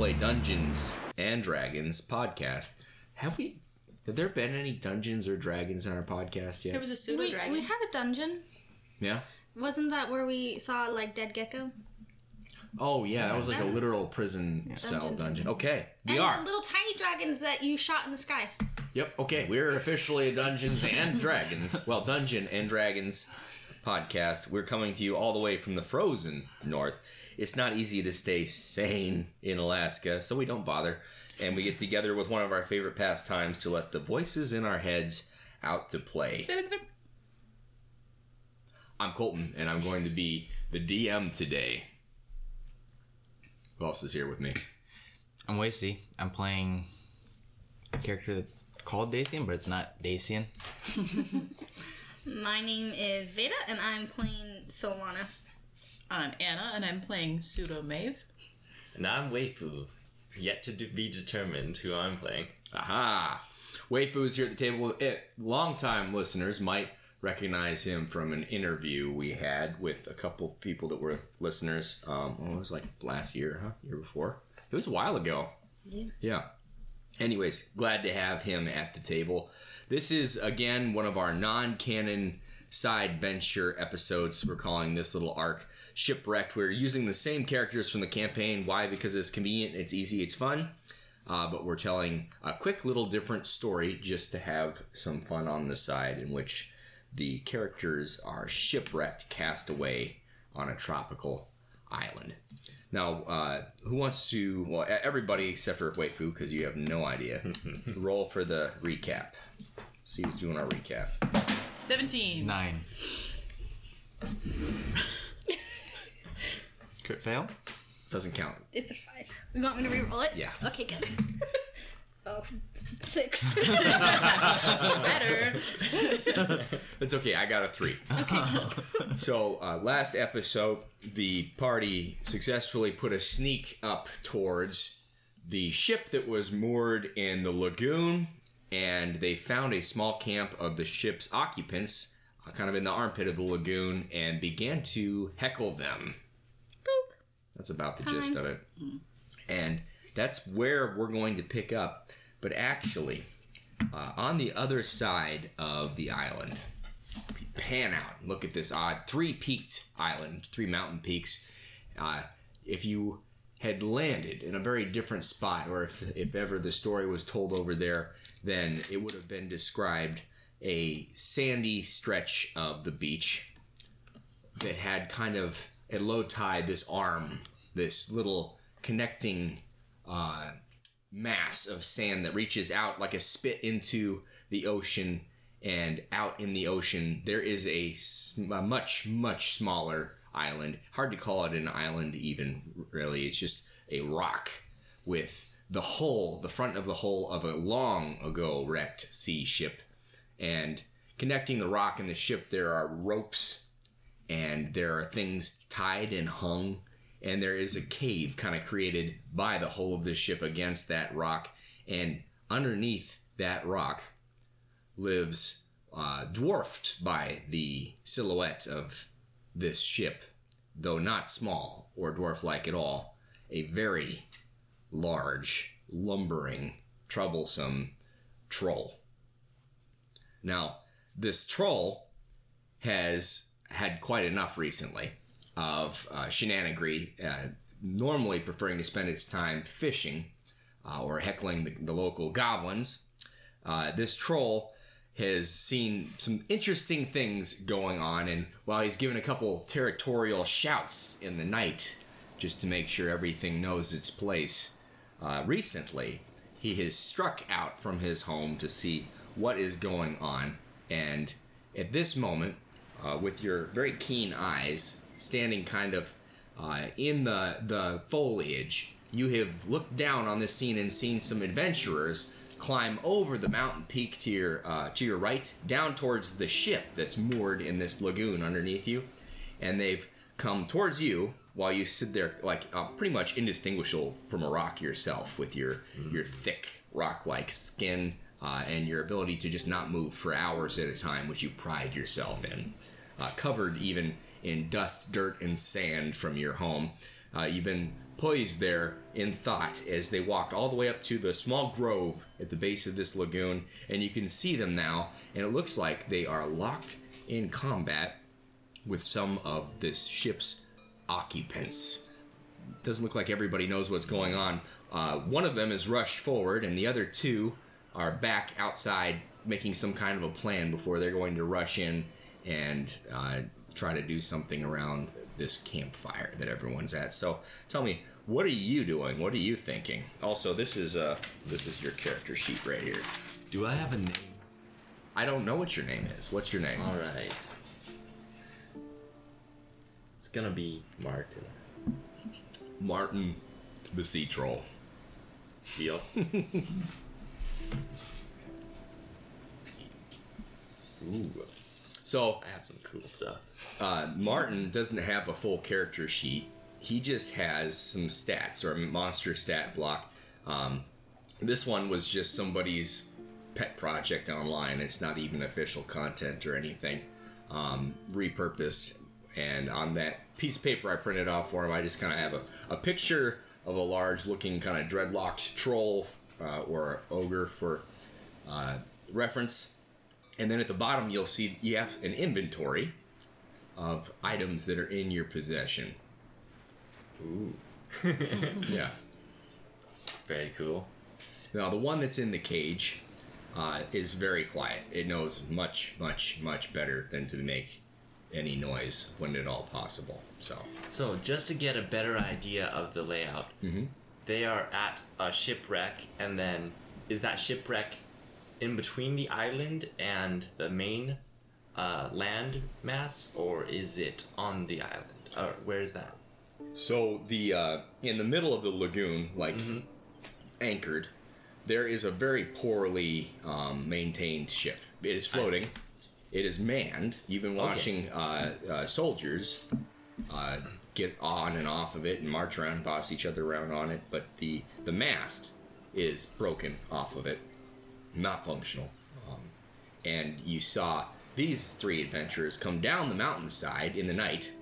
Play Dungeons and Dragons podcast. Have we? Have there been any Dungeons or Dragons in our podcast yet? There was a pseudo We, dragon. we had a dungeon. yeah. Wasn't that where we saw like dead gecko? Oh yeah, that was like a literal prison cell Dungeon. dungeon. Okay, we and are. the little tiny dragons that you shot in the sky. Yep. Okay, we're officially a Dungeons and Dragons. Well, Dungeon and Dragons podcast. We're coming to you all the way from the frozen north. It's not easy to stay sane in Alaska, so we don't bother, and we get together with one of our favorite pastimes to let the voices in our heads out to play. I'm Colton, and I'm going to be the DM today. Who else is here with me? I'm Wasey. I'm playing a character that's called Dacian, but it's not Dacian. My name is Veda, and I'm playing Solana. I'm Anna, and I'm playing pseudo Maeve. And I'm Weifu, yet to de- be determined who I'm playing. Aha! Weifu is here at the table. It, longtime listeners might recognize him from an interview we had with a couple people that were listeners. Um, well, it was like last year, huh? Year before? It was a while ago. Yeah. Yeah. Anyways, glad to have him at the table. This is again one of our non-canon side venture episodes. We're calling this little arc shipwrecked. We're using the same characters from the campaign. Why? Because it's convenient, it's easy, it's fun. Uh, but we're telling a quick little different story just to have some fun on the side, in which the characters are shipwrecked, cast away on a tropical island. Now, uh, who wants to? Well, everybody except for Waifu, because you have no idea. Roll for the recap. See who's doing our recap. 17. Nine. Crit fail? Doesn't count. It's a five. You want me to re-roll it? Yeah. Okay, good. oh, six. Better. It's okay. I got a three. Okay. so uh, last episode, the party successfully put a sneak up towards the ship that was moored in the lagoon, and they found a small camp of the ship's occupants, uh, kind of in the armpit of the lagoon, and began to heckle them. Boop. That's about the gist of it. And that's where we're going to pick up. But actually, uh, on the other side of the island, if you pan out look at this odd three peaked island, three mountain peaks. Uh, if you had landed in a very different spot, or if, if ever the story was told over there, then it would have been described a sandy stretch of the beach that had kind of at low tide this arm, this little connecting uh, mass of sand that reaches out like a spit into the ocean. And out in the ocean, there is a much, much smaller island. Hard to call it an island, even, really. It's just a rock with the hull, the front of the hull of a long ago wrecked sea ship. And connecting the rock and the ship, there are ropes and there are things tied and hung. And there is a cave kind of created by the hull of the ship against that rock. And underneath that rock lives uh, dwarfed by the silhouette of this ship though not small or dwarf like at all. A very large lumbering troublesome troll now this troll has had quite enough recently of uh, shenanigans, uh, normally preferring to spend its time fishing uh, or heckling the, the local goblins. Uh, this troll has seen some interesting things going on, and while he's given a couple territorial shouts in the night just to make sure everything knows its place, uh, recently he has struck out from his home to see what is going on, and at this moment, uh, with your very keen eyes, standing kind of uh, in the the foliage, you have looked down on this scene and seen some adventurers climb over the mountain peak to your uh, to your right, down towards the ship that's moored in this lagoon underneath you, and they've come towards you while you sit there like uh, pretty much indistinguishable from a rock yourself with your your thick rock-like skin uh, and your ability to just not move for hours at a time, which you pride yourself in. Uh, covered even in dust, dirt, and sand from your home. Uh, you've been poised there in thought as they walked all the way up to the small grove at the base of this lagoon, and you can see them now, and it looks like they are locked in combat with some of this ship's occupants. Doesn't look like everybody knows what's going on. Uh, one of them is rushed forward, and the other two are back outside making some kind of a plan before they're going to rush in and uh, try to do something around this campfire that everyone's at. So tell me, what are you doing? What are you thinking? Also, this is uh, this is your character sheet right here. Do I have a name? I don't know what your name is. What's your name? All right. It's gonna be Martin. Martin, the sea troll. Deal. Ooh, So I have some cool stuff. uh, Martin doesn't have a full character sheet. He just has some stats or a monster stat block. Um, this one was just somebody's pet project online. It's not even official content or anything. Um, repurposed. And on that piece of paper I printed off for him, I just kind of have a, a picture of a large looking kind of dreadlocked troll uh, or ogre for uh, reference. And then at the bottom, you'll see you have an inventory of items that are in your possession. Ooh, Yeah. very cool. Now, the one that's in the cage uh, is very quiet. It knows much, much, much better than to make any noise when at all possible. So, So, just to get a better idea of the layout, they are at a shipwreck, and then is that shipwreck in between the island and the main uh, land mass, or is it on the island? Or where is that? so the uh, in the middle of the lagoon, like anchored, there is a very poorly um, maintained ship. It is floating. It is manned. You've been watching uh, uh, soldiers uh, get on and off of it and march around, boss each other around on it. But the the mast is broken off of it, not functional. Um, and you saw these three adventurers come down the mountainside in the night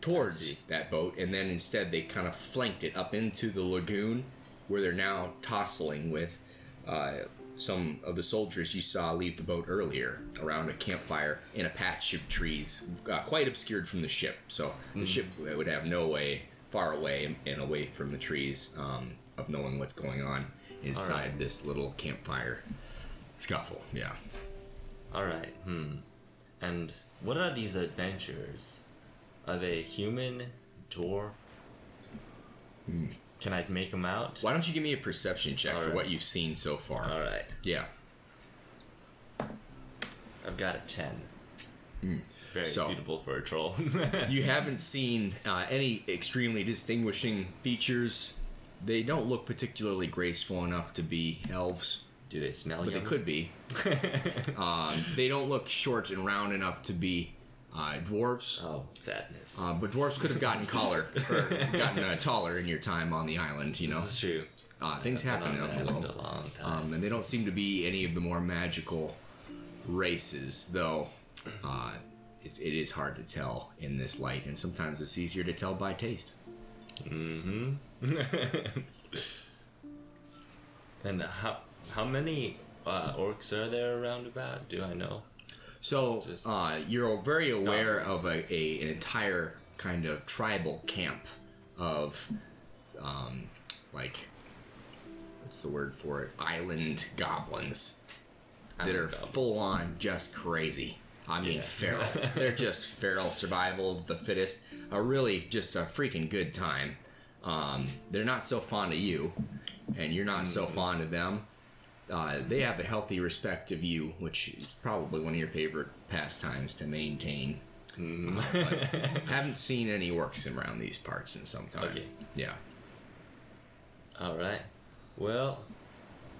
towards that boat, and then instead they kind of flanked it up into the lagoon, where they're now tossing with uh, some of the soldiers you saw leave the boat earlier around a campfire in a patch of trees, uh, quite obscured from the ship. So the ship would have no way, far away and away from the trees, um, of knowing what's going on inside Alright. this little campfire scuffle. Yeah. All right. Hmm. And what are these adventurers? Are they human, dwarf? Can I make them out? Why don't you give me a perception check for what you've seen so far? All right. Yeah. I've got a 10. Very So- suitable for a troll. you haven't seen uh, any extremely distinguishing features. They don't look particularly graceful enough to be elves, Do they smell but they could be. um, they don't look short and round enough to be uh, dwarves. Oh, sadness. Uh, but dwarves could have gotten collar or gotten uh, taller in your time on the island. You know, this is true. uh, things happen up below. a long time. Um, and they don't seem to be any of the more magical races, though. Uh, it's, it is hard to tell in this light, and sometimes it's easier to tell by taste. Mm-hmm. and how how many uh, orcs are there around about? Do I know? So just uh, you're very aware of a, a an entire kind of tribal camp of, um, like, what's the word for it? Island goblins that are goblins. full on just crazy. I mean, Yeah. feral. They're just feral survival of the fittest. A really just a freaking good time. Um, they're not so fond of you, and you're not Mm. so fond of them. Uh, they have a healthy respect of you, which is probably one of your favorite pastimes to maintain. Mm. Uh, haven't seen any orcs around these parts in some time. Okay. Yeah. All right. Well,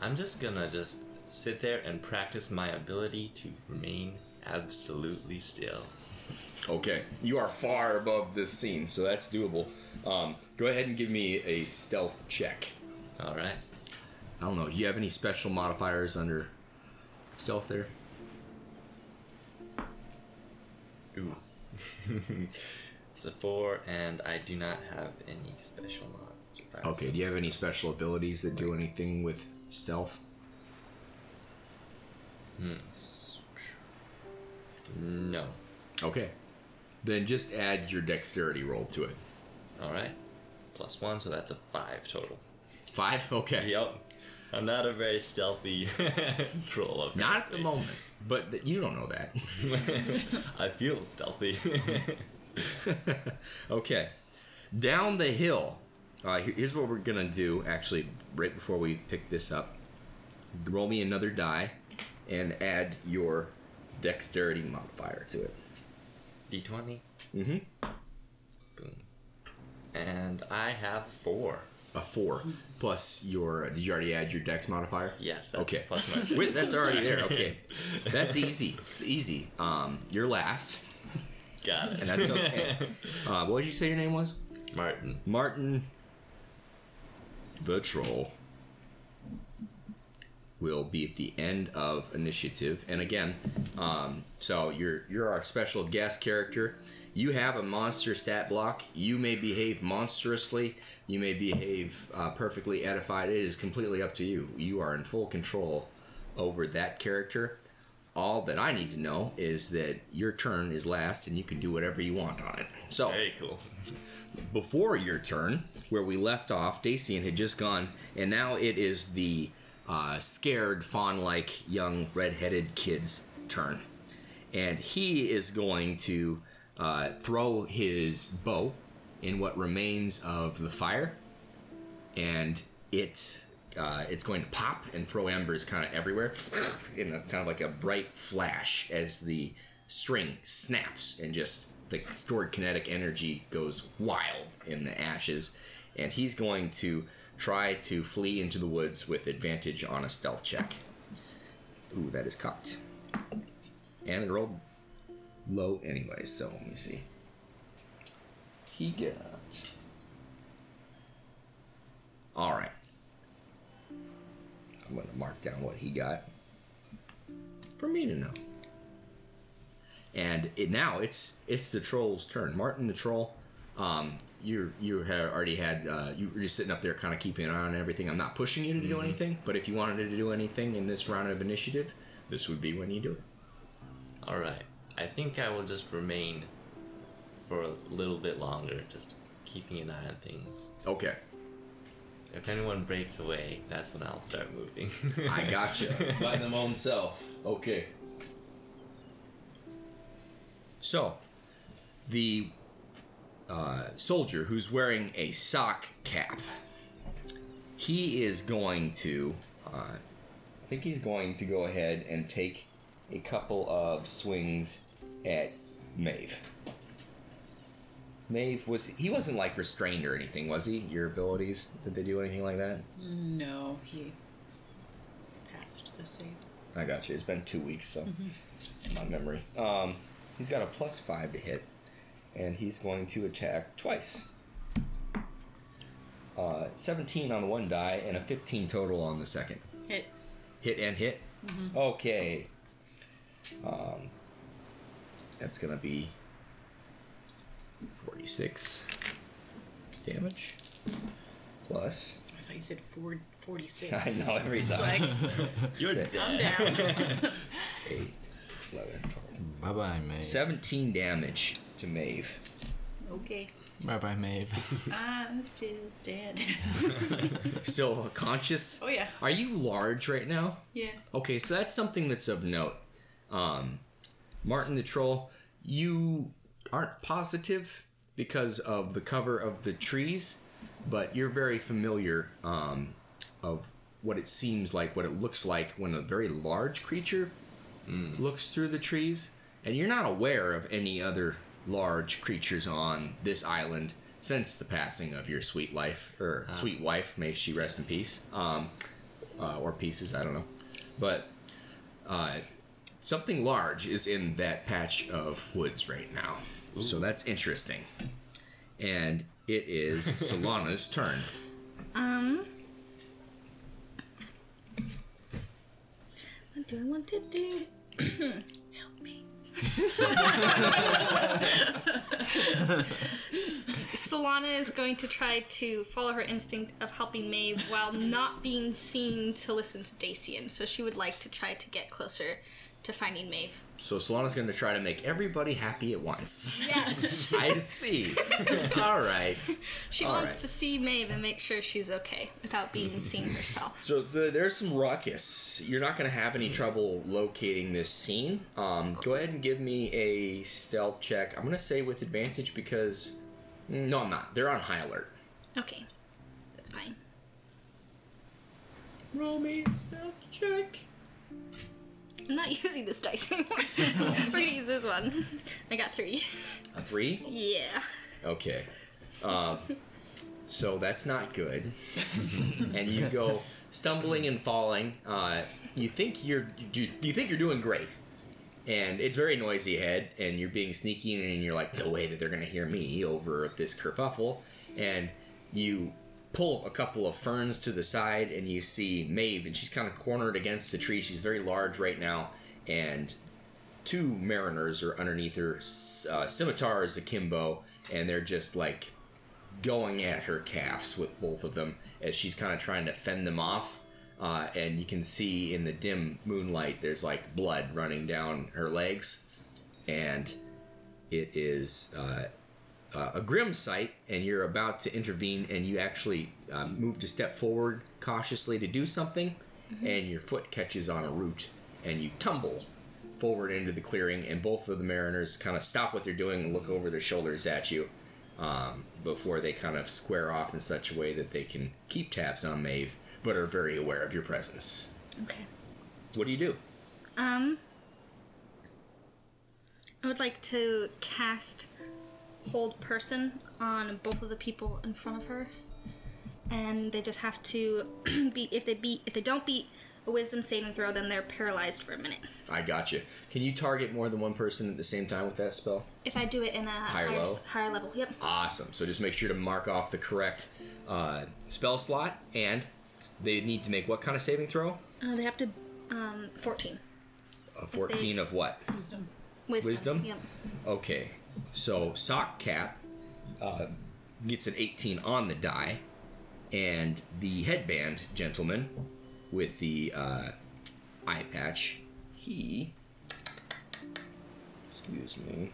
I'm just gonna just sit there and practice my ability to remain absolutely still. Okay. You are far above this scene, so that's doable. Um, go ahead and give me a stealth check. All right. I don't know. Do you have any special modifiers under stealth there? Ooh. It's a four, and I do not have any special mods. Okay, do you have any special abilities that do anything with stealth? Hmm, no. Okay. Then just add your dexterity roll to it. All right. Plus one, so that's a five total. Five? Okay. Yep. I'm not a very stealthy troll. Not at the moment, but th- you don't know that. I feel stealthy. okay. Down the hill. Uh, here's what we're gonna do. Actually, right before we pick this up, roll me another die, and add your dexterity modifier to it. D20. Mm-hmm. Boom. And I have four. A four plus your. Did you already add your dex modifier? Yes, that's Okay. plus my. Wait, that's already there. Okay, that's easy. Easy. Um, you're last, Got it. and that's okay. Uh, what did you say your name was? Martin. Martin the Troll will be at the end of initiative. And again, um, so you're you're our special guest character. You have a monster stat block. You may behave monstrously. You may behave uh, perfectly edified. It is completely up to you. You are in full control over that character. All that I need to know is that your turn is last, and you can do whatever you want on it. So Very cool. before your turn, where we left off, Dacian had just gone, and now it is the uh, scared, fawn like young red-headed kid's turn. And he is going to uh, throw his bow in what remains of the fire, and it uh, it's going to pop and throw embers kind of everywhere, in a kind of like a bright flash as the string snaps and just the stored kinetic energy goes wild in the ashes, and he's going to try to flee into the woods with advantage on a stealth check. Ooh, that is cocked, and it rolled low anyway. So let me see. He got. All right. I'm going to mark down what he got for me to know. And it, now it's it's the troll's turn. Martin the troll, um, you you have already had uh, you were just sitting up there, kind of keeping an eye on everything. I'm not pushing you to do anything, but if you wanted to do anything in this round of initiative, this would be when you do it. All right. I think I will just remain for a little bit longer, just keeping an eye on things. Okay, If anyone breaks away, that's when I'll start moving. I gotcha. By them own self. Okay. So, the uh, soldier who's wearing a sock cap, he is going to. Uh, I think he's going to go ahead and take a couple of swings at Maeve. Maeve was he wasn't like restrained or anything, was he? Your abilities did they do anything like that? No, he passed the save. I got you. It's been two weeks, so my memory. Um, he's got a plus five to hit, and he's going to attack twice. Uh, 17 on the one die and a 15 total on the second. Hit. Hit and hit. Okay. Um, that's gonna be 46 damage plus. I thought you said four, 46. I know every It's time. like, You're Six, dead. I'm down. 8, 11, 12. Bye bye, Maeve. 17 damage to Maeve. okay. Bye bye, Maeve. I'm still dead. Still conscious? oh, yeah. Are you large right now? Yeah. Okay, so that's something that's of note. Um, Martin the Troll, you aren't positive because of the cover of the trees, but you're very familiar um, of what it seems like, what it looks like when a very large creature looks through the trees, and you're not aware of any other large creatures on this island since the passing of your sweet life or sweet wife. May she rest in peace, um, uh, or pieces. I don't know, but uh, something large is in that patch of woods right now. So that's interesting, and it is Solana's turn. Um. What do I want to do? Help me. Solana is going to try to follow her instinct of helping Maeve while not being seen to listen to Dacian. So she would like to try to get closer to finding Maeve. So Solana's going to try to make everybody happy at once. Yes. I see. All right. She All wants right. to see Maeve and make sure she's okay without being mhm. seen herself. So the, there's some ruckus. You're not going to have any mm. trouble locating this scene. Um, go ahead and give me a stealth check. I'm going to say with advantage because. Mm, no, I'm not. They're on high alert. Okay. That's fine. Roll me a stealth check. I'm not using this dice anymore. We're gonna use this one. I got three. A three? Yeah. Okay. Um, so that's not good. and you go stumbling and falling. Uh, you think you're you, you think you're doing great, and it's very noisy ahead, and you're being sneaky, and you're like, no way that they're gonna hear me over this kerfuffle, and you pull a couple of ferns to the side, and you see Maeve, and she's kind of cornered against the tree. She's very large right now, and two mariners are underneath her, uh, scimitars akimbo, and they're just like going at her calves with both of them as she's kind of trying to fend them off. Uh, and you can see in the dim moonlight, there's like blood running down her legs, and it is uh, uh, a grim sight. And you're about to intervene, and you actually uh, move to step forward cautiously to do something, and your foot catches on a root, and you tumble forward into the clearing, and both of the mariners kind of stop what they're doing and look over their shoulders at you um, before they kind of square off in such a way that they can keep tabs on Maeve, but are very aware of your presence. Okay. What do you do? Um, I would like to cast hold person on both of the people in front of her, and they just have to beat. If they beat, if they don't beat a wisdom saving throw, then they're paralyzed for a minute. I got you. Can you target more than one person at the same time with that spell? If I do it in a higher, level, higher level, yep. Awesome. So just make sure to mark off the correct uh, spell slot, and they need to make what kind of saving throw? Uh, they have to um, fourteen A 14 of what? Wisdom. Wisdom. Wisdom? Yep. Okay, so Sock Cap uh, gets an 18 on the die, and the headband gentleman with the uh, eye patch, he. Excuse me.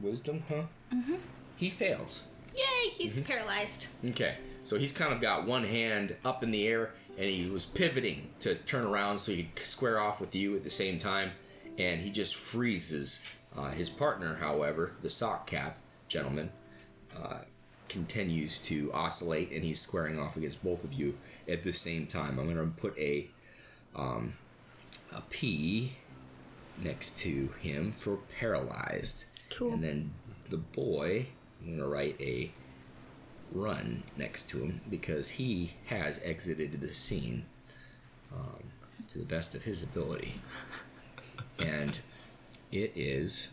Wisdom, huh? Mm-hmm. He fails. Yay! He's paralyzed. Okay, so he's kind of got one hand up in the air, and he was pivoting to turn around so he could square off with you at the same time, and he just freezes. Uh, his partner, however, the sock cap gentleman, uh, continues to oscillate, and he's squaring off against both of you at the same time. I'm going to put a um, a P next to him for paralyzed, Cool. and then the boy. I'm going to write a run next to him because he has exited the scene um, to the best of his ability. And it is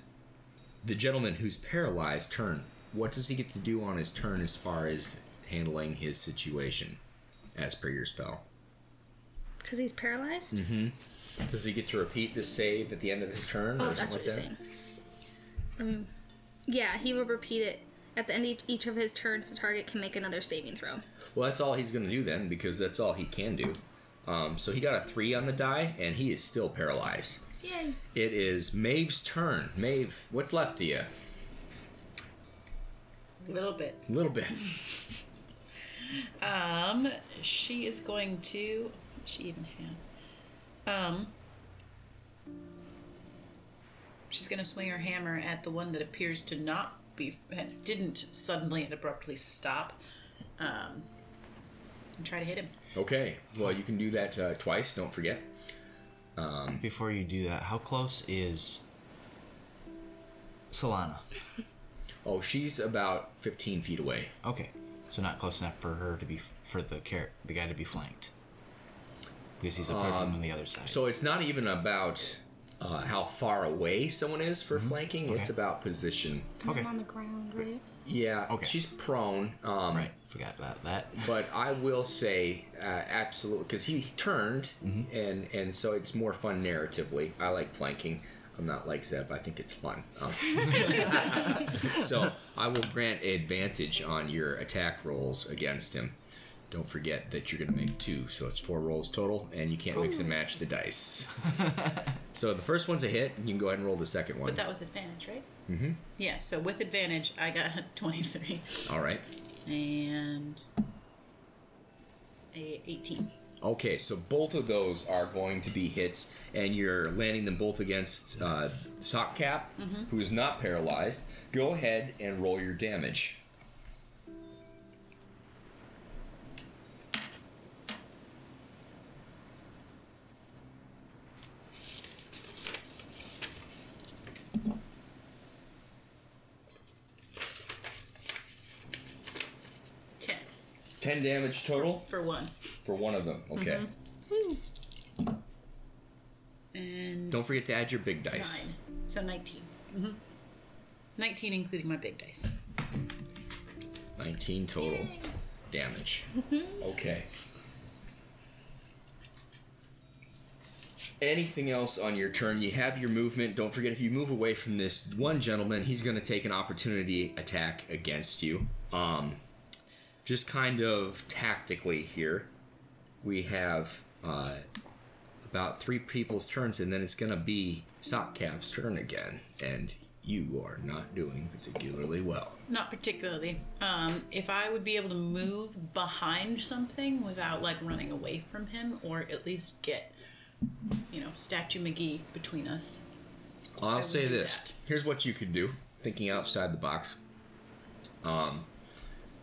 the gentleman who's paralyzed turn. What does he get to do on his turn as far as handling his situation as per your spell? Because he's paralyzed? Does he get to repeat the save at the end of his turn Oh, or that's something what like you're that? saying. Um, yeah, he will repeat it. At the end of each of his turns, the target can make another saving throw. Well, that's all he's going to do then because that's all he can do. Um, so he got a three on the die and he is still paralyzed. Yay. It is Maeve's turn. Maeve, what's left of you? A little bit. A little bit. Um, she is going to. She even have. Um. She's going to swing her hammer at the one that appears to not be didn't suddenly and abruptly stop. Um, and try to hit him. Okay. Well, you can do that uh, twice. Don't forget. Um, Before you do that, how close is Solana? Oh, she's about 15 feet away. Okay, so not close enough for her to be for the car- the guy to be flanked because he's approaching um, on the other side. So it's not even about uh, how far away someone is for flanking. It's about position. Okay. I'm on the ground, right? Yeah. Okay. She's prone. Um, right, forgot about that. But I will say, uh, absolutely, because he turned, and and so it's more fun narratively. I like flanking. I'm not like Zeb. I think it's fun. Um, so I will grant advantage on your attack rolls against him. Don't forget that you're going to make two, so it's four rolls total, and you can't mix and match the dice. so the first one's a hit, and you can go ahead and roll the second one. But that was advantage, right? Mm-hmm. Yeah, so with advantage, I got 23. All right. And a 18. Okay, so both of those are going to be hits, and you're landing them both against uh, Sockcap, who is not paralyzed. Go ahead and roll your damage. 10 damage total for one. for one of them. Okay. And Don't forget to add your big dice. nine. So 19. Mm-hmm. 19 including my big dice. 19 total damage. Okay. Anything else on your turn? You have your movement. Don't forget if you move away from this one gentleman, he's going to take an opportunity attack against you. Um, just kind of tactically here, we have uh, about three people's turns, and then it's going to be Sockcap's turn again, and you are not doing particularly well. Not particularly. Um, if I would be able to move behind something without like running away from him, or at least get, you know, Statue McGee between us. I'll say this. that. Here's what you could do. Thinking outside the box. Um,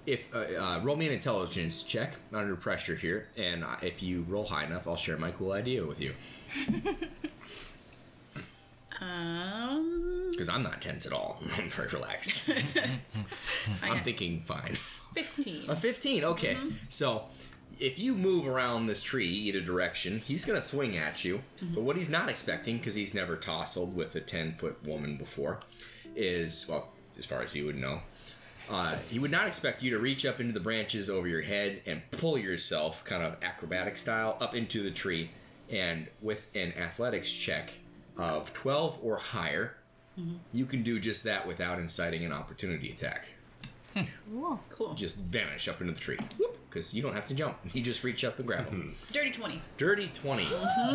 if uh, uh, roll me an intelligence check under pressure here, and uh, if you roll high enough, I'll share my cool idea with you Um, because I'm not tense at all. I'm very relaxed. I'm thinking fine. 15. A 15. Okay, so if you move around this tree either direction, he's gonna swing at you. But what he's not expecting, because he's never tossled with a 10 foot woman before, is well, as far as he would know, uh, he would not expect you to reach up into the branches over your head and pull yourself, kind of acrobatic style, up into the tree. And with an athletics check of 12 or higher, you can do just that without inciting an opportunity attack. Cool. Cool. Just vanish up into the tree. Because you don't have to jump. You just reach up and grab him. Dirty 20. Dirty 20.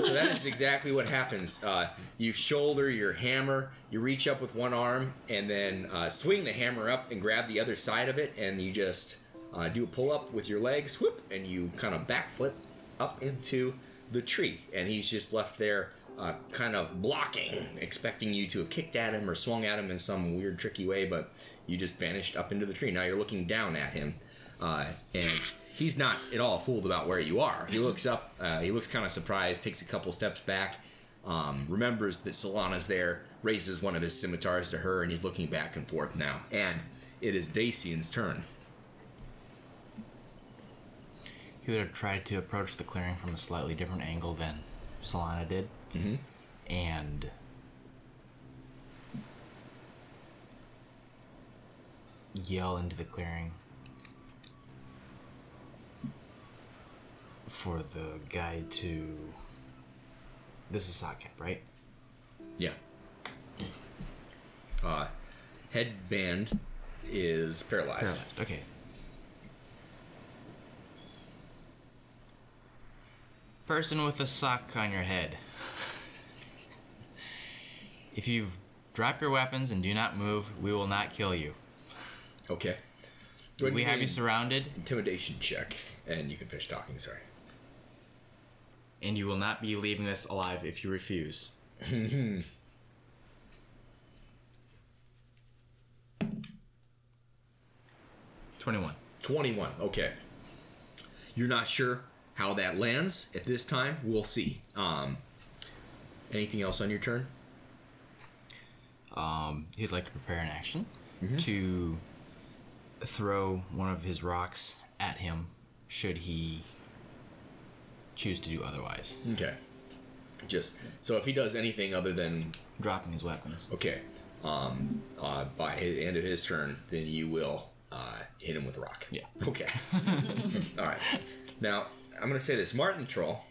So that is exactly what happens. Uh, you shoulder your hammer, you reach up with one arm, and then uh, swing the hammer up and grab the other side of it, and you just uh, do a pull up with your legs, whoop, and you kind of backflip up into the tree. And he's just left there, uh, kind of blocking, expecting you to have kicked at him or swung at him in some weird, tricky way, but you just vanished up into the tree. Now you're looking down at him, uh, and he's not at all fooled about where you are. He looks up, uh, he looks kind of surprised, takes a couple steps back, um, remembers that Solana's there, raises one of his scimitars to her, and he's looking back and forth now. And it is Dacian's turn. He would have tried to approach the clearing from a slightly different angle than Solana did. Mm-hmm. And yell into the clearing for the guy to. This is Sockcap, right? Yeah. Uh, headband is paralyzed. Paralyzed. Okay. Person with a sock on your head. If you drop your weapons and do not move, we will not kill you. Okay. We have you surrounded, Intimidation check, and you can finish talking. Sorry. And you will not be leaving us alive if you refuse. Twenty-one. 21. Okay. You're not sure how that lands at this time. We'll see. Um, anything else on your turn? Um, he'd like to prepare an action to throw one of his rocks at him, should he choose to do otherwise. Okay. Just so if he does anything other than Dropping his weapons. okay, um, uh, by the end of his turn, then you will uh, hit him with a rock. Yeah. Okay. All right. Now I'm gonna say this, Martin Troll.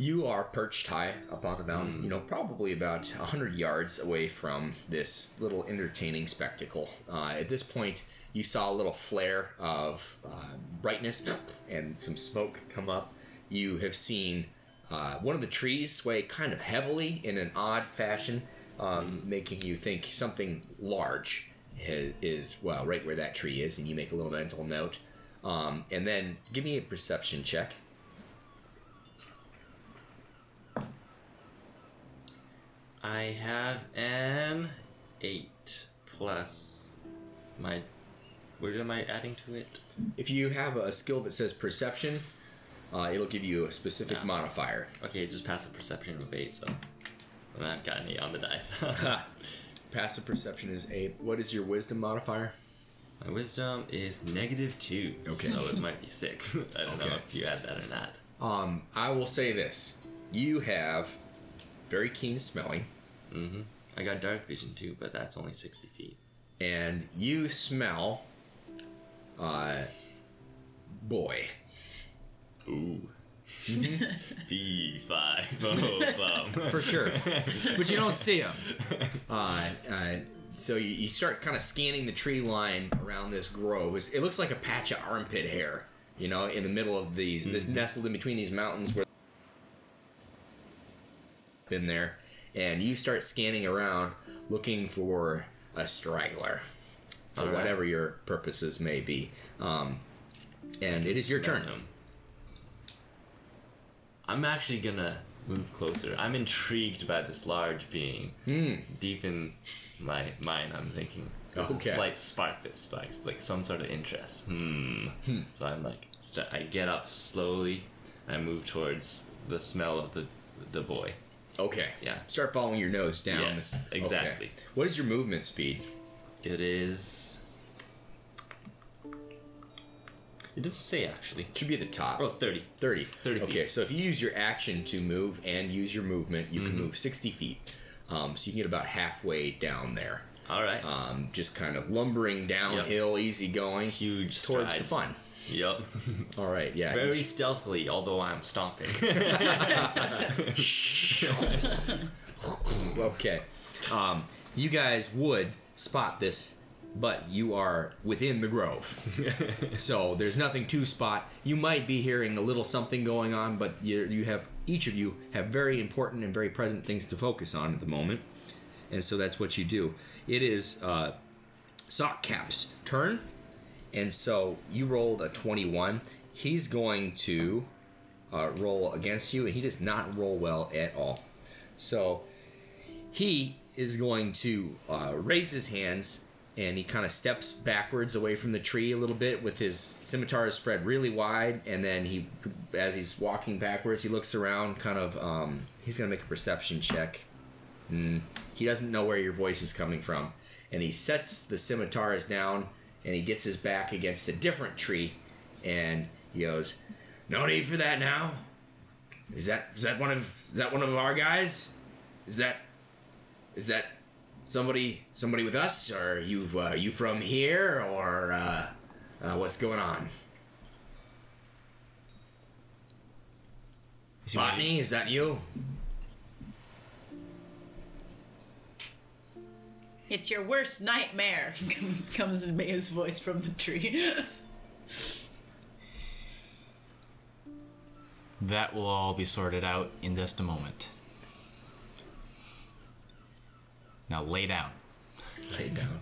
You are perched high up on the mountain, you know, probably about 100 yards away from this little entertaining spectacle. Uh, at this point, you saw a little flare of uh, brightness and some smoke come up. You have seen uh, one of the trees sway kind of heavily in an odd fashion, um, making you think something large is, is, well, right where that tree is, and you make a little mental note. Um, and then give me a perception check. I have an eight plus my. What am I adding to it? If you have a skill that says perception, uh, it'll give you a specific Yeah. modifier. Okay, just pass passive perception of eight, so I haven't got any on the dice. Passive perception is eight. What is your wisdom modifier? My wisdom is negative two. Okay. So it might be six. I don't know if you add that or not. Um, I will say this: you have very keen smelling, Mm-hmm. I got dark vision too, but that's only sixty feet. and you smell, uh, boy. Ooh. Fee fi fo fum. for sure. but you don't see them. Uh, uh, so you, you start kind of scanning the tree line around this grove. It's, it looks like a patch of armpit hair, you know, in the middle of these, this nestled in between these mountains where been there, and you start scanning around looking for a straggler for All right. whatever your purposes may be. Um, and it is your Smell turn. him. I'm actually gonna move closer. I'm intrigued by this large being. Hmm. Deep in my mind, I'm thinking. Okay. A slight spark that sparks, like some sort of interest. Hmm. So I'm like, st- I get up slowly, and I move towards the smell of the the boy. Okay. Yeah. Start following your nose down. Yes, Okay. exactly. What is your movement speed? It is. It doesn't say actually. It should be at the top. Oh, 30. 30. 30 Okay, so if you use your action to move and use your movement, you can move 60 feet. Um, so you can get about halfway down there. All right. Um, just kind of lumbering downhill, easy going. Huge towards the strides. fun. Yep. All right, yeah. Very stealthily, although I'm stomping. okay. Um, you guys would spot this, but you are within the grove. so there's nothing to spot. You might be hearing a little something going on, but you, you have each of you have very important and very present things to focus on at the moment, and so that's what you do. It is uh, Sock Cap's turn, and so you rolled a 21. He's going to uh, roll against you, and he does not roll well at all. So he is going to uh, raise his hands and he kind of steps backwards away from the tree a little bit with his scimitar spread really wide and then he as he's walking backwards he looks around kind of um, he's to make a perception check. Mm, he doesn't know where your voice is coming from. And he sets the scimitars down and he gets his back against a different tree and he goes no need for that now. Is that is that one of is that one of our guys? Is that is that somebody somebody with us or are you uh, you from here or uh, uh, what's going on Is he ready? botany is that you It's your worst nightmare, comes in Maya's voice from the tree. That will all be sorted out in just a moment. Now lay down. lay down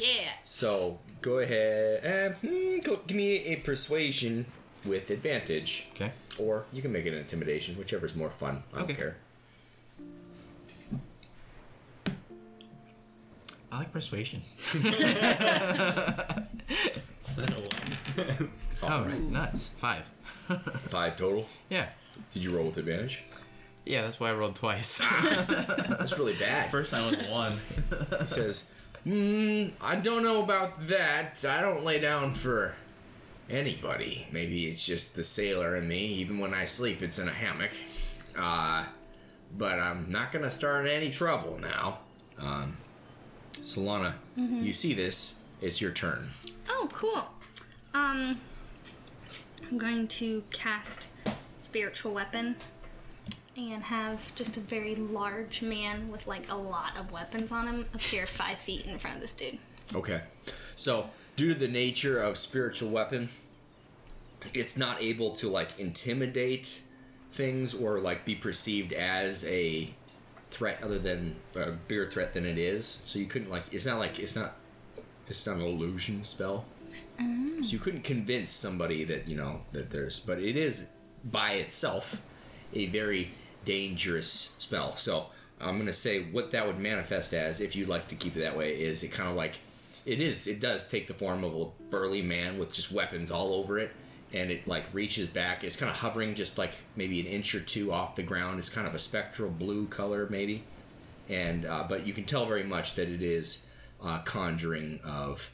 yeah. so go ahead uh, hmm, go, give me a persuasion with advantage Okay. or you can make it an intimidation whichever's more fun i don't Okay. care I like persuasion. Is that a one? Oh, right. Nuts. Five. five total Yeah. did you roll with advantage Yeah, that's why I rolled twice. that's really bad First time was one. He says, mm, I don't know about that. I don't lay down for anybody. Maybe it's just the sailor in me. Even when I sleep, it's in a hammock. Uh, but I'm not going to start any trouble now. Um, Solana, you see this. It's your turn. Oh, cool. Um, I'm going to cast spiritual weapon and have just a very large man with like a lot of weapons on him appear five feet in front of this dude. Okay. So, due to the nature of spiritual weapon, it's not able to like intimidate things or like be perceived as a threat other than a bigger threat than it is. So you couldn't like it's not like it's not it's not an illusion spell. Oh. So you couldn't convince somebody that, you know, that there's but it is by itself a very dangerous spell. So I'm gonna say what that would manifest as, if you'd like to keep it that way, is it kind of like it is. It does take the form of a burly man with just weapons all over it, and it like reaches back. It's kind of hovering just like maybe an inch or two off the ground. It's kind of a spectral blue color maybe, and uh, but you can tell very much that it is uh, conjuring of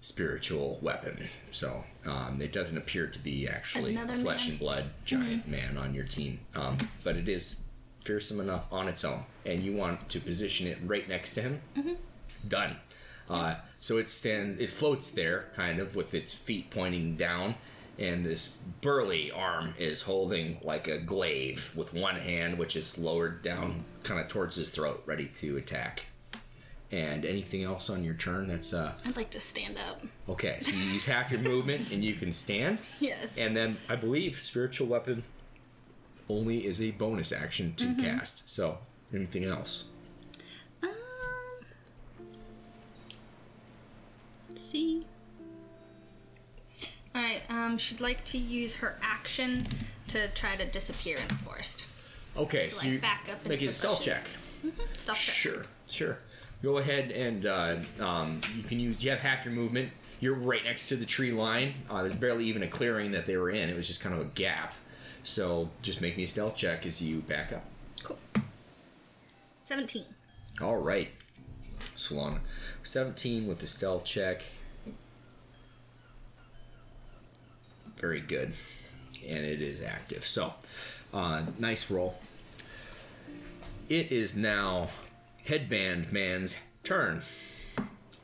spiritual weapon. So um, it doesn't appear to be actually Another flesh man. and blood giant man on your team, um, but it is fearsome enough on its own, and you want to position it right next to him. Done. Uh, so it stands, it floats there, kind of, with its feet pointing down, and this burly arm is holding like a glaive with one hand, which is lowered down, kind of towards his throat, ready to attack. And anything else on your turn? That's uh I'd like to stand up. okay. So you use half your movement, and you can stand. Yes. And then I believe spiritual weapon only is a bonus action to cast. So anything else? Um, let's see. All right. Um, she'd like to use her action to try to disappear in the forest. Okay, To, so like, you back up make it a stealth check. bushes. Stealth check. Sure, sure. Go ahead and uh, um, you can use. You have half your movement. You're right next to the tree line. Uh, there's barely even a clearing that they were in. It was just kind of a gap. So just make me a stealth check as you back up. Cool. Seventeen. All right, Solana. 17 with the stealth check. Very good. And it is active. So, uh, nice roll. It is now Headband Man's turn.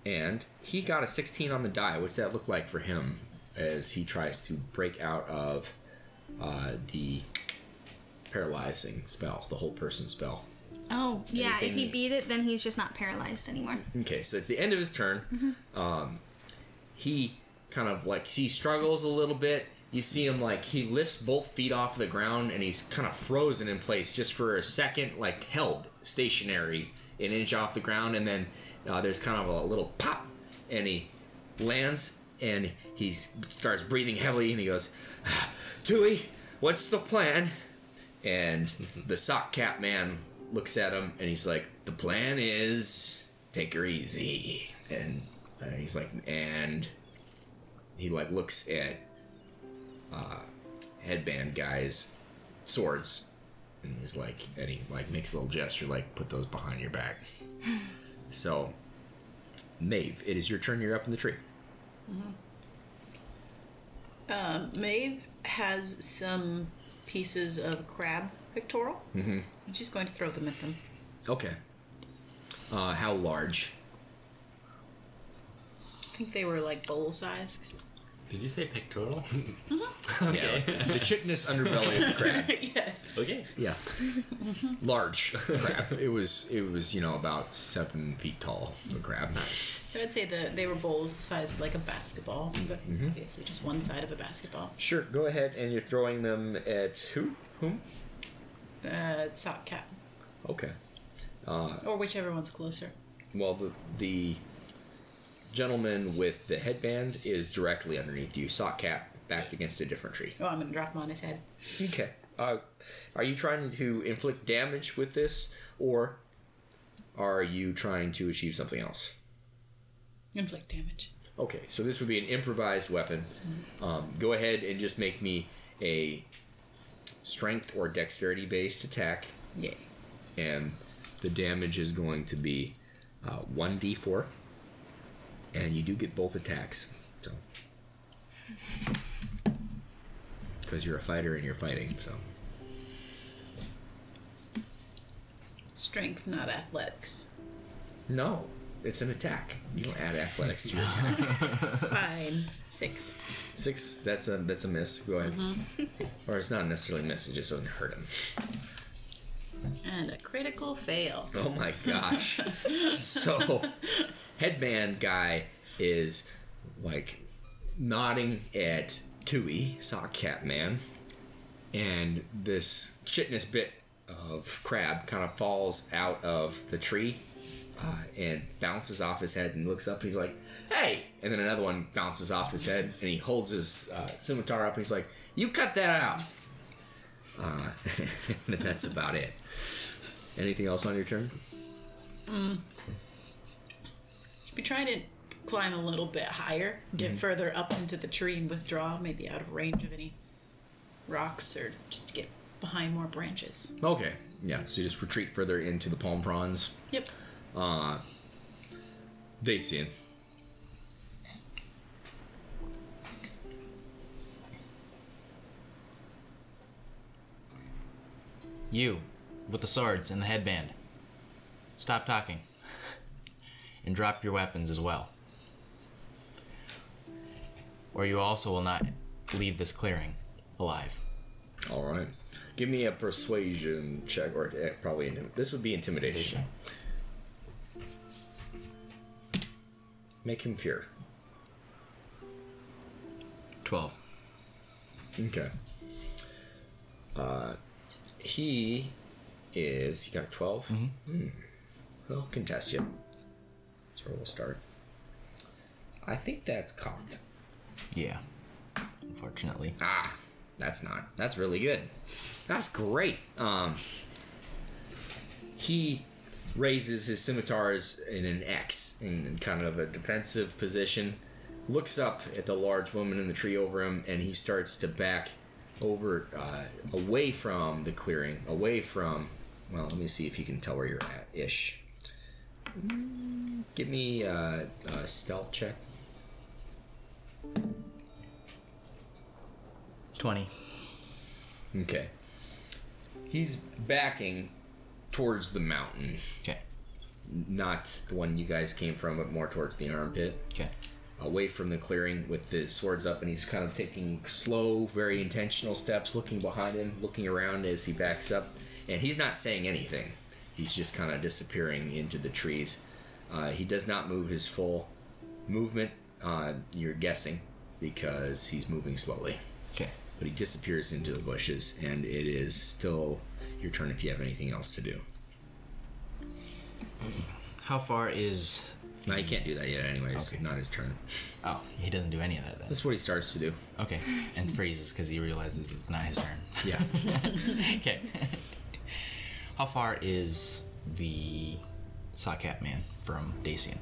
And he got a 16 on the die. What's that look like for him as he tries to break out of uh, the paralyzing spell, the hold person spell? Oh, yeah. If he beat it, then he's just not paralyzed anymore. Okay, so it's the end of his turn. Um, he kind of like he struggles a little bit. You see him like he lifts both feet off the ground and he's kind of frozen in place just for a second, like held stationary an inch off the ground, and then uh, there's kind of a little pop, and he lands and he starts breathing heavily, and he goes, "Tui, what's the plan?" And the sock cap man looks at him and he's like, The plan is take her easy. And uh, he's like, And he like looks at uh, headband guy's swords and he's like, and he like makes a little gesture like, Put those behind your back. so, Maeve, it is your turn. You're up in the tree. Um, Maeve has some pieces of crab pectoral, mm-hmm. and she's going to throw them at them. Okay. Uh, how large? I think they were like bowl sized. Did you say pectoral? Yeah, the chitinous underbelly of the crab. yes. okay. Yeah, large crab. It was it was you know about seven feet tall. The crab. I would say the they were bowls the size of like a basketball, but obviously just one side of a basketball. Sure, go ahead and you're throwing them at who? Whom? Uh, sock cap, Okay. Uh, or whichever one's closer. Well, the the gentleman with the headband is directly underneath you. Sock cap backed against a different tree. Oh, I'm gonna drop him on his head. Okay. Uh, are you trying to inflict damage with this, or are you trying to achieve something else? Inflict damage. Okay, so this would be an improvised weapon. Um, go ahead and just make me a strength or dexterity based attack, Yay. and the damage is going to be uh, 1d4, and you do get both attacks. So. Because you're a fighter and you're fighting, so. Strength, not athletics. No, it's an attack. You don't add athletics to your attack. Fine. Six. Six. That's a that's a miss. Go ahead. Mm-hmm. Or it's not necessarily a miss, it just doesn't hurt him. And a critical fail. Oh my gosh. so, headband guy is like nodding at Tui, sock cat man, and this chitinous bit of crab kind of falls out of the tree uh, and bounces off his head and looks up and he's like, hey! And then another one bounces off his head and he holds his uh, scimitar up and he's like, you cut that out! Uh, and that's about it. Anything else on your turn? Should be trying to climb a little bit higher, get further up into the tree and withdraw, maybe out of range of any rocks or just to get behind more branches. Okay. Yeah, so you just retreat further into the palm fronds. Yep. Uh, Dacian. You, with the swords and the headband, stop talking. And drop your weapons as well. Or you also will not leave this clearing alive. All right. Give me a persuasion check, or eh, probably intim- this would be intimidation. Make him fear. 12. Okay. Uh, he is. He got a 12? Mm-hmm. Well, contest you. That's where we'll start. I think that's cocked. Yeah. Unfortunately. Ah, that's not. That's really good. That's great. Um, he raises his scimitars in an X in, in kind of a defensive position. Looks up at the large woman in the tree over him, and he starts to back over, uh, away from the clearing, away from. Well, let me see if you can tell where you're at, ish. Give me uh, a stealth check. 20. Okay. He's backing towards the mountain, Okay. not the one you guys came from, but more towards the armpit, Okay. away from the clearing with his swords up, and he's kind of taking slow, very intentional steps, looking behind him, looking around as he backs up, and he's not saying anything. He's just kind of disappearing into the trees. Uh, he does not move his full movement. Uh, you're guessing because he's moving slowly Okay. but he disappears into the bushes, and it is still your turn if you have anything else to do. How far is. Now you can't do that yet, anyways. Okay. Not his turn. Oh, he doesn't do any of that then. That's what he starts to do. Okay. And freezes because he realizes it's not his turn. Yeah. Okay. How far is the Sockhat man from Dacian?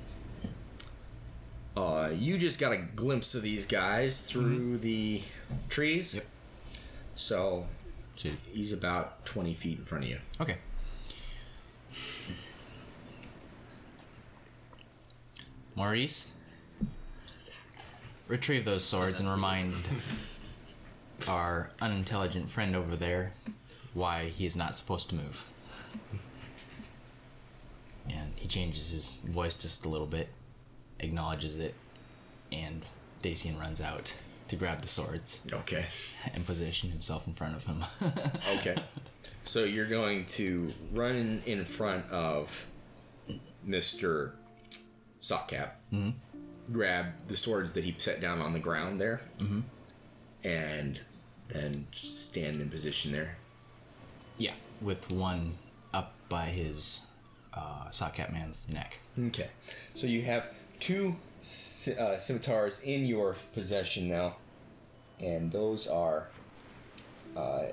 uh, you just got a glimpse of these guys through the trees. Yep. So So, he's about twenty feet in front of you. okay. Maurice, retrieve those swords and remind our unintelligent friend over there why he is not supposed to move. And he changes his voice just a little bit, acknowledges it, and Dacian runs out to grab the swords Okay. and position himself in front of him. Okay. so you're going to run in, front of Mister Sockcap. Mm-hmm. Grab the swords that he set down on the ground there, mm-hmm. and then stand in position there. yeah, with one by his uh, Sockcat man's neck. Okay. So you have two uh, scimitars in your possession now, and those are uh,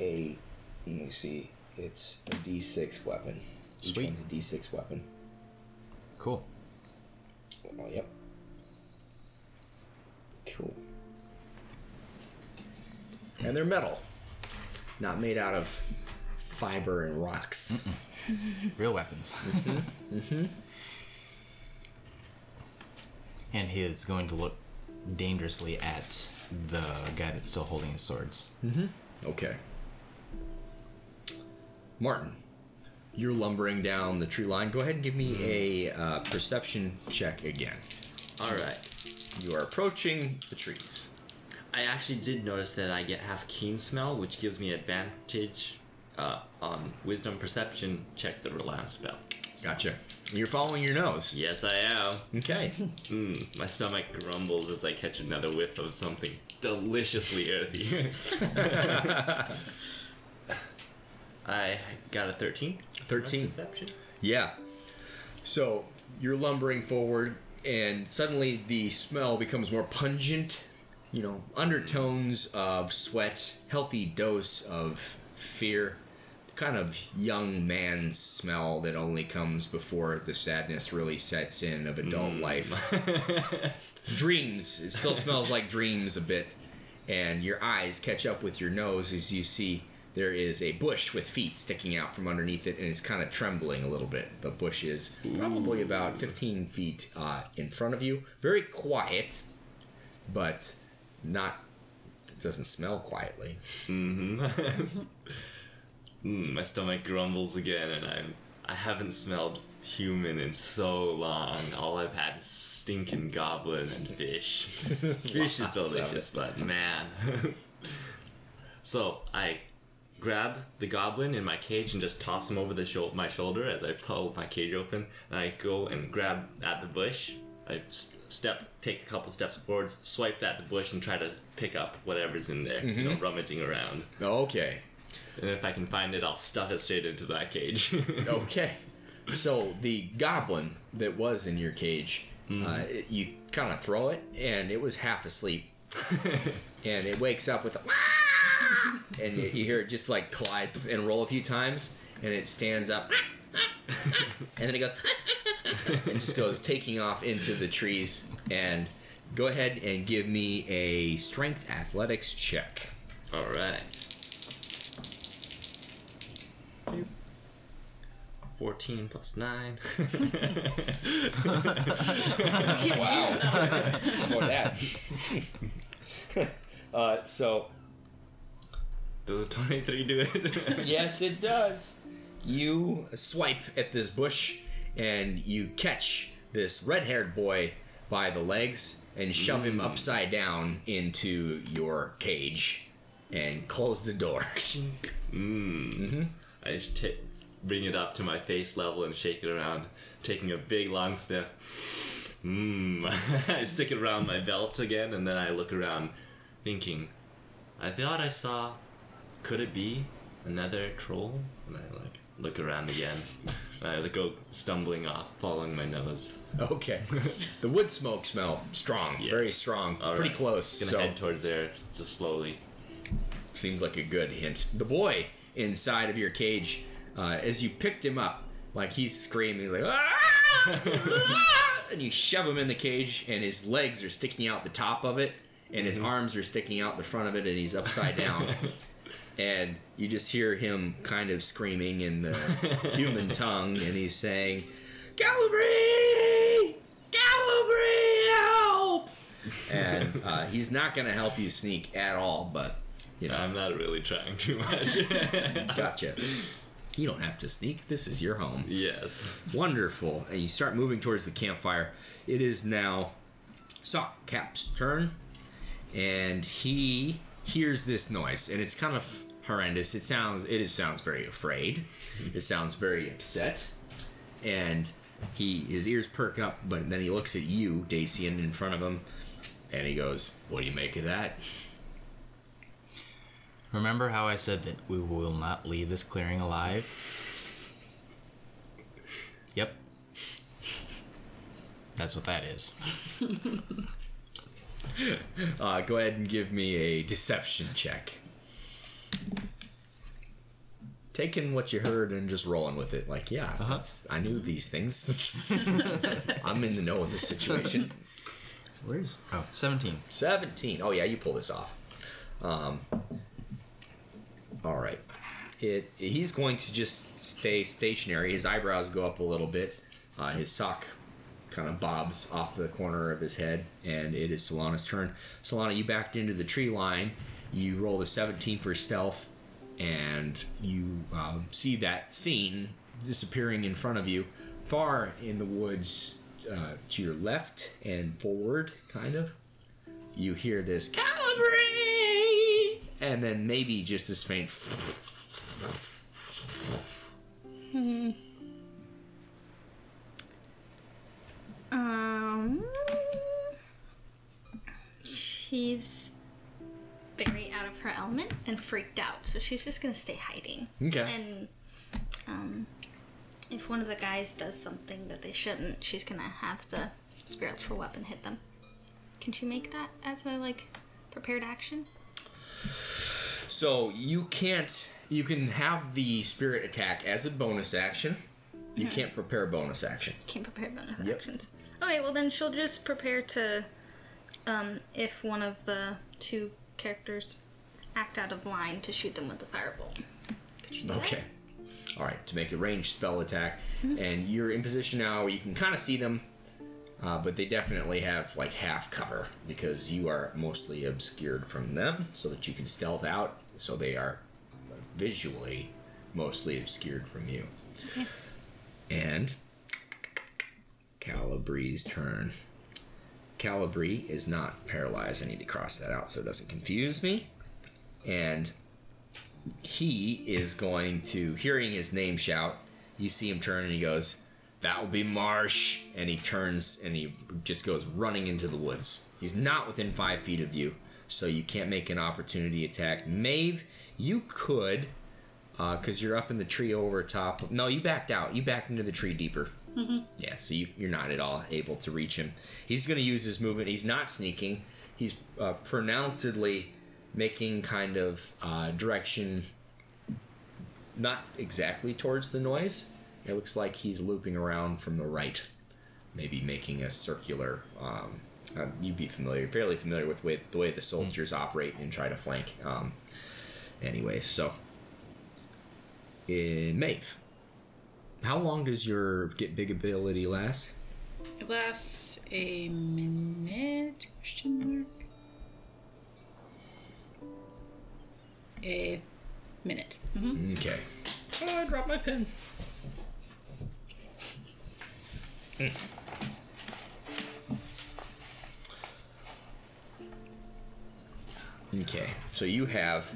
a. Let me see. It's a D6 weapon. Each Sweet. one's a D6 weapon. Cool. Oh, yep. Cool. And they're metal, not made out of fiber and rocks. Real weapons. Mm-hmm. Mm-hmm. And he is going to look dangerously at the guy that's still holding his swords. Mm-hmm. Okay. Martin, you're lumbering down the tree line. Go ahead and give me a uh, perception check again. All right. You are approaching the trees. I actually did notice that I get half keen smell, which gives me advantage uh, on wisdom perception checks that rely on spell. Gotcha. You're following your nose. Yes, I am. Okay. Mm, my stomach grumbles as I catch another whiff of something deliciously earthy. I got a 13. 13. Perception. Yeah. So you're lumbering forward, and suddenly the smell becomes more pungent. You know, undertones of sweat, healthy dose of fear, kind of young man smell that only comes before the sadness really sets in of adult life. dreams. It still smells like dreams a bit, and your eyes catch up with your nose as you see there is a bush with feet sticking out from underneath it, and it's kind of trembling a little bit. The bush is probably about 15 feet uh, in front of you. Very quiet, but not. Doesn't smell quietly. Mm-hmm. my stomach grumbles again, and I'm I haven't smelled human in so long. All I've had is stinking goblin and fish. fish is delicious, but man. so I grab the goblin in my cage and just toss him over the shou- my shoulder as I pull my cage open, and I go and grab at the bush. I step, take a couple steps forward, swipe at the bush, and try to pick up whatever's in there, you know, mm-hmm. rummaging around. Okay. And if I can find it, I'll stuff it straight into that cage. Okay. So the goblin that was in your cage, mm-hmm. uh, you kind of throw it, and it was half asleep, and it wakes up with a "Wah!" and you, you hear it just like collide and roll a few times, and it stands up, and then it goes and just goes taking off into the trees. And go ahead and give me a strength athletics check. All right. Fourteen plus nine. Wow. More that. uh, so Does a twenty-three do it? Yes, it does. You swipe at this bush and you catch this red haired boy by the legs and shove him mm. upside down into your cage and close the door. Mm. Mm-hmm. I just ta bring it up to my face level and shake it around, taking a big long sniff. Mmm. I stick it around my belt again, and then I look around, thinking, I thought I saw. Could it be another troll? And I like look around again. I go stumbling off, following my nose. okay. The wood smoke smell strong, very strong, All pretty right. close. Gonna so head towards there just slowly. seems like a good hint. The boy inside of your cage, uh, as you picked him up, like he's screaming like, "Ah! Ah!" and you shove him in the cage, and his legs are sticking out the top of it, and his arms are sticking out the front of it, and he's upside down. and you just hear him kind of screaming in the human tongue, and he's saying, Calibri! Calibri, help! And uh, he's not going to help you sneak at all, but you know, I'm not really trying too much. Gotcha. You don't have to sneak. This is your home. yes. Wonderful. And you start moving towards the campfire. It is now Sock Cap's turn, and he hears this noise, and it's kind of horrendous. It sounds it is, sounds very afraid. Mm-hmm. It sounds very upset, and he his ears perk up, but then he looks at you, Dacian, in front of him, and he goes, "What do you make of that?" Remember how I said that we will not leave this clearing alive? Yep. That's what that is. Uh, go ahead and give me a deception check. Taking what you heard and just rolling with it, like, yeah, that's, I knew these things. I'm in the know of this situation. Where is? Oh, 17. 17. Oh, yeah, you pull this off. Um, all right. It, he's going to just stay stationary. His eyebrows go up a little bit. Uh, his sock kind of bobs off the corner of his head, and it is Solana's turn. Solana, you backed into the tree line. You roll a 17 for stealth, and you um, see that scene disappearing in front of you, far in the woods uh, to your left and forward, kind of. You hear this! Calibri! And then maybe just this faint. Um, she's very out of her element and freaked out, so she's just gonna stay hiding. Okay. And um, if one of the guys does something that they shouldn't, she's gonna have the spiritual weapon hit them. Can she make that as a like prepared action? So you can't. You can have the spirit attack as a bonus action. You can't prepare a bonus action. Can't prepare bonus Yep. actions. Okay, well then she'll just prepare to, um, if one of the two characters act out of line, to shoot them with the firebolt. Could she do that? Okay. All right, to make a ranged spell attack, and you're in position now where you can kind of see them, uh, but they definitely have like half cover because you are mostly obscured from them, so that you can stealth out. So they are visually mostly obscured from you. Okay. And Calabri's turn. Calibri is not paralyzed. I need to cross that out so it doesn't confuse me. And he is going to, hearing his name shout, you see him turn and he goes, That will be Marsh. And he turns and he just goes running into the woods. He's not within five feet of you, so you can't make an opportunity attack. Maeve, you could, uh, because you're up in the tree over top. No, you backed out. You backed into the tree deeper. Yeah, so you, you're not at all able to reach him. He's going to use his movement. He's not sneaking. He's uh, pronouncedly making kind of uh, direction, not exactly towards the noise. It looks like he's looping around from the right, maybe making a circular. Um, uh, you'd be familiar, fairly familiar with way, the way the soldiers operate and try to flank. Um, anyway, so in Maeve, how long does your get big ability last? It lasts a minute? Question mark. A minute. hmm Okay. Oh, I dropped my pen. Okay, so you have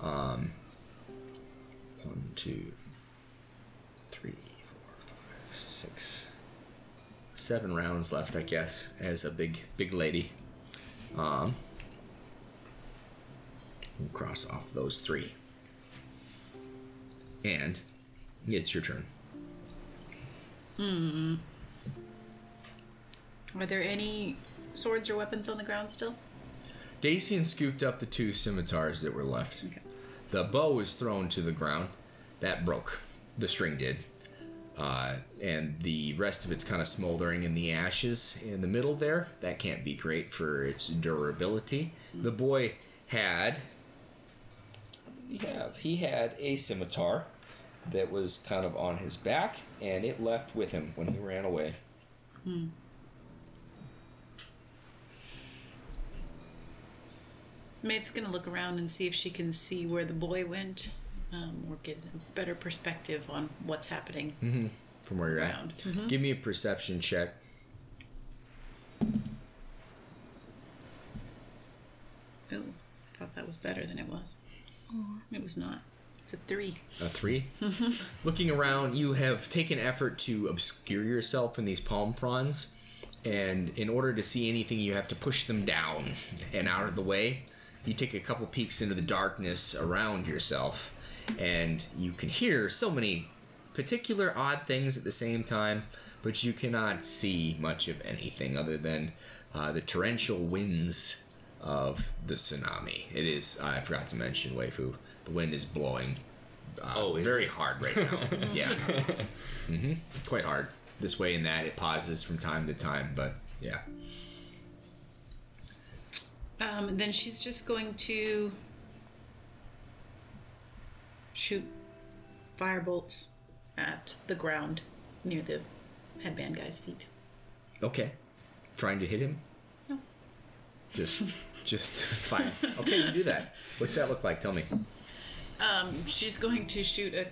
um, one, two, three, four, five, six, seven rounds left, I guess, as a big, big lady. Um, we'll cross off those three. And it's your turn. Hmm. Are there any swords or weapons on the ground still? Dacian scooped up the two scimitars that were left. Okay. The bow was thrown to the ground. That broke. The string did. Uh, and the rest of it's kind of smoldering in the ashes in the middle there. That can't be great for its durability. The boy had. He have? He had a scimitar that was kind of on his back, and it left with him when he ran away. Maeve's gonna look around and see if she can see where the boy went, um, or get a better perspective on what's happening. From where you're Around. at. Give me a perception check. Ooh, thought that was better than it was. Oh, It was not. It's a three. A three. Looking around, you have taken effort to obscure yourself in these palm fronds, and in order to see anything, you have to push them down and out of the way. You take a couple peeks into the darkness around yourself, and you can hear so many particular odd things at the same time, but you cannot see much of anything other than uh, the torrential winds of the tsunami. It is, I forgot to mention, Waifu, the wind is blowing uh, Oh, is very hard right now. yeah. Mm-hmm. Quite hard. This way and that. It pauses from time to time, but yeah. Um, then she's just going to shoot firebolts at the ground near the headband guy's feet. Okay. Trying to hit him? No. Just, just fine. Okay, you do that. What's that look like? Tell me. Um, she's going to shoot a,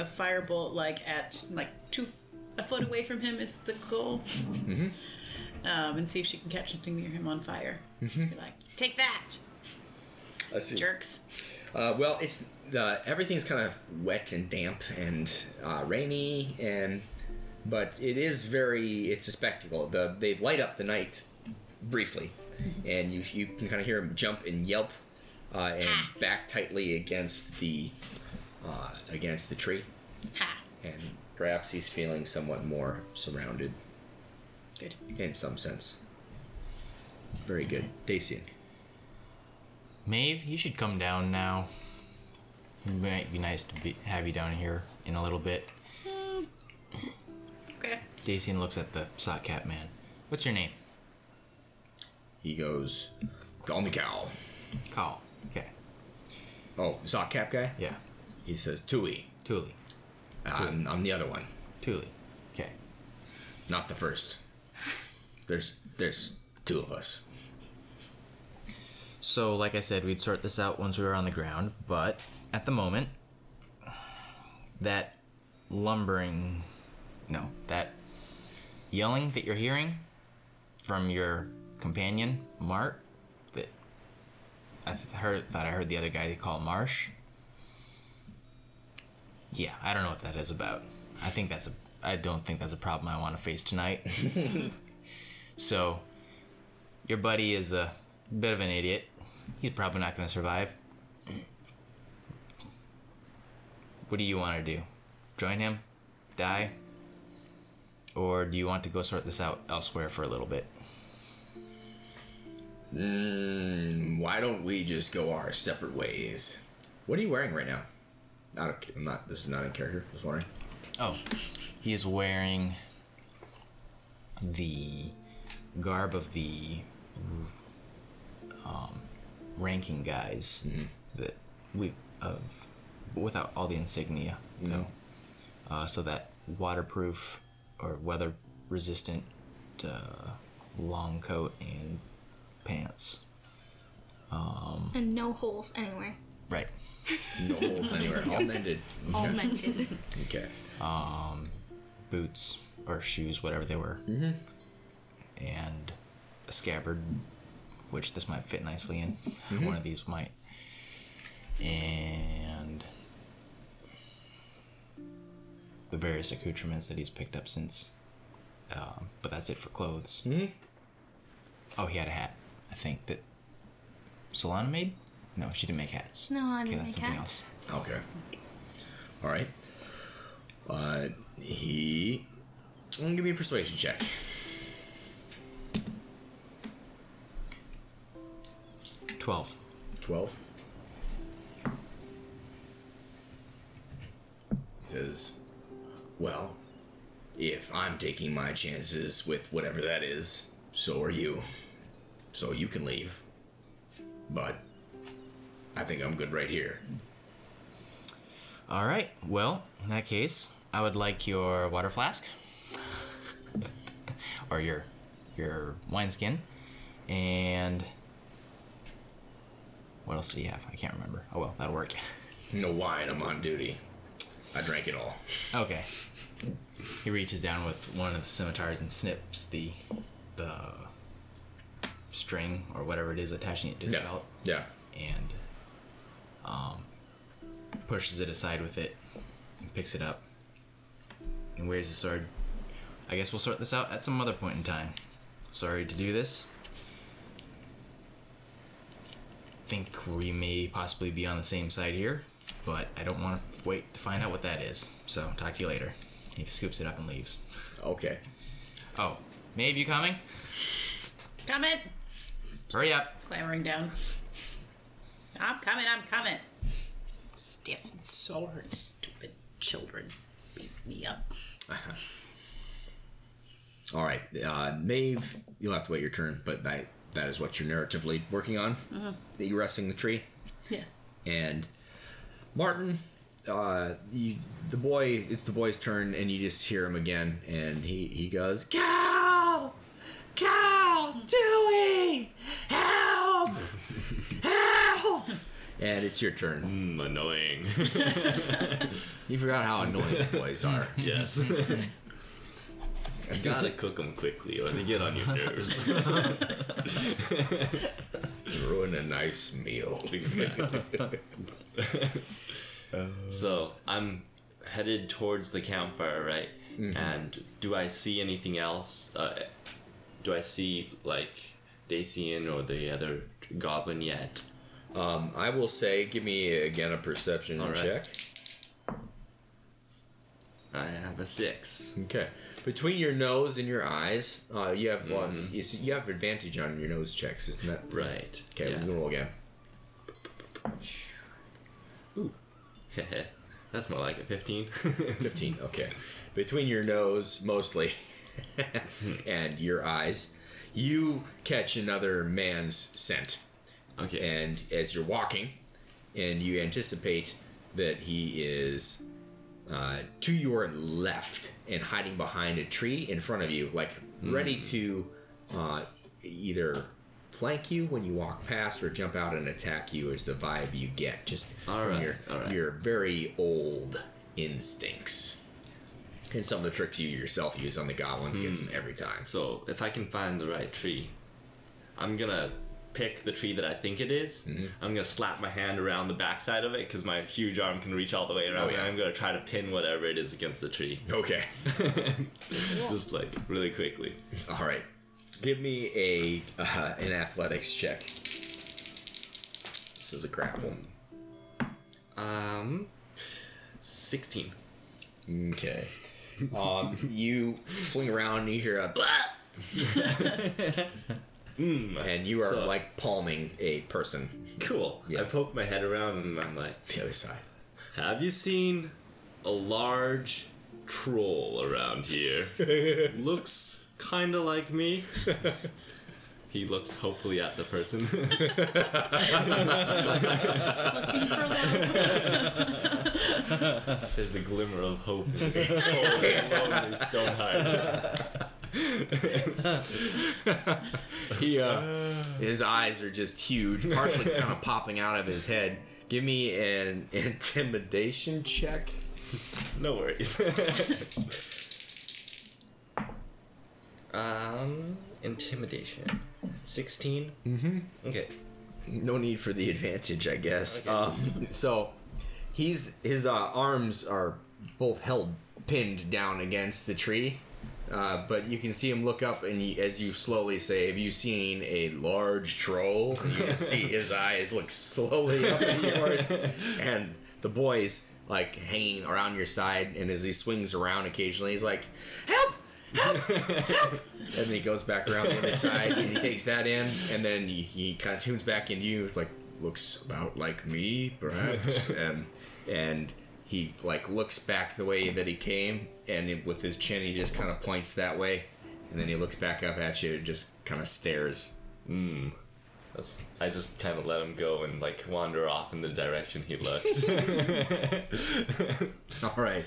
a firebolt like at like two a foot away from him is the goal. Mm-hmm. Um, and see if she can catch something near him on fire. Be like, take that. Let's see. Jerks. Uh, well, it's the everything's kind of wet and damp and uh, rainy, and but it is very. It's a spectacle. The they light up the night briefly, and you you can kind of hear him jump and yelp, uh, and back tightly against the uh, against the tree, Ha. and perhaps he's feeling somewhat more surrounded Good. in some sense. Very good, Dacian. Maeve, you should come down now. It might be nice to be, have you down here in a little bit. Hmm. Okay. Dacian looks at the sock cap man. What's your name? He goes, "Call me Cal." Call. Okay. Oh, sock cap guy. Yeah. He says, Tuli. Tuli. I'm, I'm the other one, Tuli. Okay. not the first. There's there's two of us. So, like I said, we'd sort this out once we were on the ground, but at the moment, that lumbering. No, that yelling that you're hearing from your companion, Mart, that I heard, thought I heard the other guy call Marsh. Yeah, I don't know what that is about. I think that's a. I don't think that's a problem I want to face tonight. so, your buddy is a bit of an idiot. He's probably not going to survive. What do you want to do? Join him? Die? Or do you want to go sort this out elsewhere for a little bit? Mm, why don't we just go our separate ways? What are you wearing right now? Not, a, I'm not. This is not in character. Just wondering. Oh, he is wearing the garb of the um, ranking guys that we of without all the insignia. No, uh, so that waterproof or weather resistant uh, long coat and pants. And no holes anywhere. Right. No holes anywhere. All mended. All mended. Okay. boots or shoes, whatever they were, mm-hmm. and a scabbard, which this might fit nicely in. One of these might, and the various accoutrements that he's picked up since. Um, but that's it for clothes. Mm-hmm. Oh, he had a hat. I think that Solana made. No, she didn't make hats. No, I okay, didn't that's make something hats. else. Okay. All right. Uh, he. Give me a persuasion check. Twelve. Twelve. He says, "Well, if I'm taking my chances with whatever that is, so are you. So you can leave. But I think I'm good right here." All right. Well, in that case, I would like your water flask, or your your wineskin, and what else did he have? I can't remember. Oh well, that'll work. No wine. I'm on duty. I drank it all. Okay. He reaches down with one of the scimitars and snips the the string or whatever it is attaching it to the Yeah. belt, Yeah. and um, pushes it aside with it, and picks it up, and wears the sword. I guess we'll sort this out at some other point in time. Sorry to do this. Think we may possibly be on the same side here, but I don't want to wait to find out what that is. So talk to you later. He scoops it up and leaves. Okay. Oh, Maeve, you coming? Coming. Hurry up. Clambering down. I'm coming. I'm coming. Stiff sword. Stupid children beat me up. All right, uh, Maeve, you'll have to wait your turn, but that that is what you're narratively working on. That you're wrestling the tree, Yes. and Martin, uh, you the boy, it's the boy's turn, and you just hear him again, and he he goes, "Cow, Cal, Dewey, help, help!" And it's your turn. Mm, annoying. You forgot how annoying the boys are. yes. you gotta cook them quickly or they get on your nerves. Ruin a nice meal. Exactly. so I'm headed towards the campfire, right? And do I see anything else? Uh, do I see like Dacian or the other goblin yet? Um, I will say, give me again a perception All right. I have a six. Okay. Between your nose and your eyes, uh, you have uh, you, see, you have advantage on your nose checks, isn't that Right. Okay, Yeah. we're gonna roll again. Ooh. That's more like a 15. 15 okay between your nose mostly and your eyes you catch another man's scent okay. and as you're walking and you anticipate that he is uh, to your left and hiding behind a tree in front of you like ready to uh, either flank you when you walk past or jump out and attack you is the vibe you get just All right, your, all right. your very old instincts. And some of the tricks you yourself use on the goblins gets them every time. So if I can find the right tree, I'm gonna pick the tree that I think it is. Mm-hmm. I'm gonna slap my hand around the backside of it because my huge arm can reach all the way around. Oh, yeah. And I'm gonna try to pin whatever it is against the tree, okay just like really quickly. All right. Give me a uh, an athletics check. This is a grapple. Um, sixteen. Okay. Um, you fling around and you hear a blah, and you are So- like palming a person Cool. Yeah. I poke my head around and I'm like, the other side. "Have you seen a large troll around here? Looks kind of like me." He looks hopefully at the person. There's a glimmer of hope in his holy, lonely stone heart. He uh, his eyes are just huge, partially kind of popping out of his head. Give me an intimidation check. No worries. um, intimidation. 16? Mm-hmm. Okay. no need for the advantage, I guess. Okay. Um, so he's his uh, arms are both held pinned down against the tree, uh, but you can see him look up, and you, as you slowly say, "Have you seen a large troll?" You can see his eyes look slowly up at yours, and the boy's like hanging around your side, and as he swings around occasionally, he's like, "Help!" Help And then he goes back around the other side and he takes that in, and then he, he kind of tunes back into you. It's like looks about like me, perhaps, and and he like looks back the way that he came, and it, with his chin he just kind of points that way, and then he looks back up at you and just kind of stares. Mm. That's, I just kind of let him go and like wander off in the direction he looked. All right.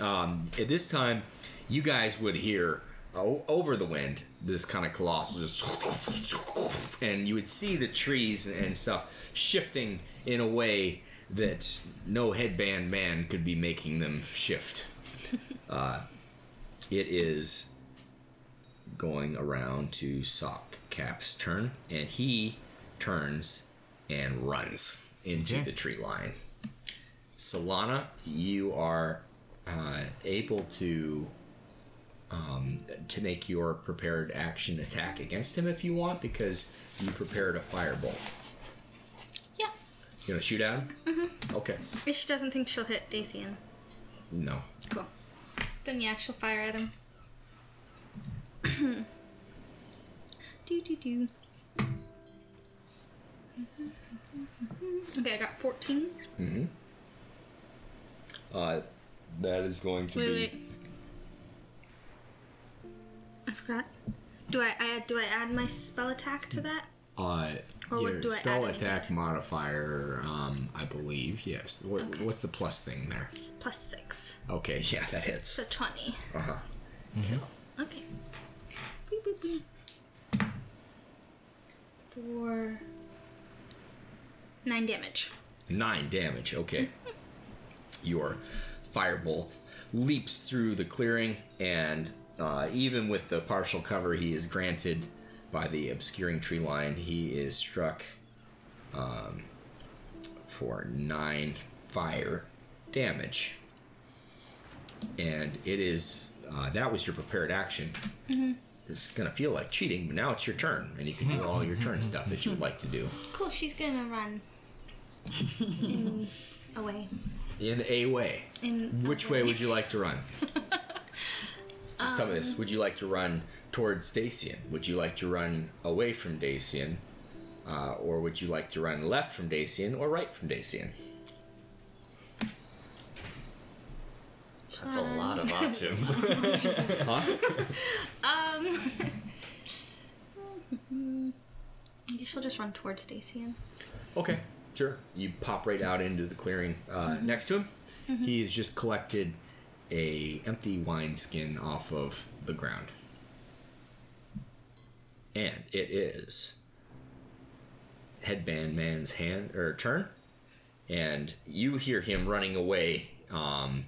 Um, at this time, you guys would hear over the wind this kind of colossal just, and you would see the trees and stuff shifting in a way that no headband man could be making them shift. Uh, it is going around to Sock Cap's turn, and he turns and runs into Okay. the tree line. Solana, you are uh, able to um, to make your prepared action attack against him if you want, because you prepared a firebolt. You gonna shoot at him? Mm-hmm. Okay. If she doesn't think she'll hit Dacian. No. Cool. Then yeah, she'll fire at him. do do do. Okay, I got 14. Mhm. Uh, that is going to Wait, be. wait. I forgot. Do I, I do I add my spell attack to that? Uh, Or your do I add spell attack modifier, um, I believe. Yes. What, Okay. What's the plus thing there? It's plus six, Okay, yeah, that hits. so 20. Uh huh. Okay. Beep, beep, beep. For nine damage. Nine damage. Okay. Your firebolt leaps through the clearing, and uh, even with the partial cover he is granted, by the obscuring tree line. He is struck um, for nine fire damage, and it is uh, that was your prepared action. This is gonna feel like cheating, but now it's your turn, and you can do all your turn stuff that you would like to do. Cool. She's gonna run in away. In a way. In Which way would you like to run? Just tell me this. Would you like to run towards Dacian? Would you like to run away from Dacian? Uh, or would you like to run left from Dacian or right from Dacian? That's a lot of options. Huh? Um. Maybe she'll just run towards Dacian. Okay, sure. You pop right out into the clearing uh, next to him. He has just collected a empty wineskin off of the ground, and it is headband man's hand or turn, and you hear him running away um,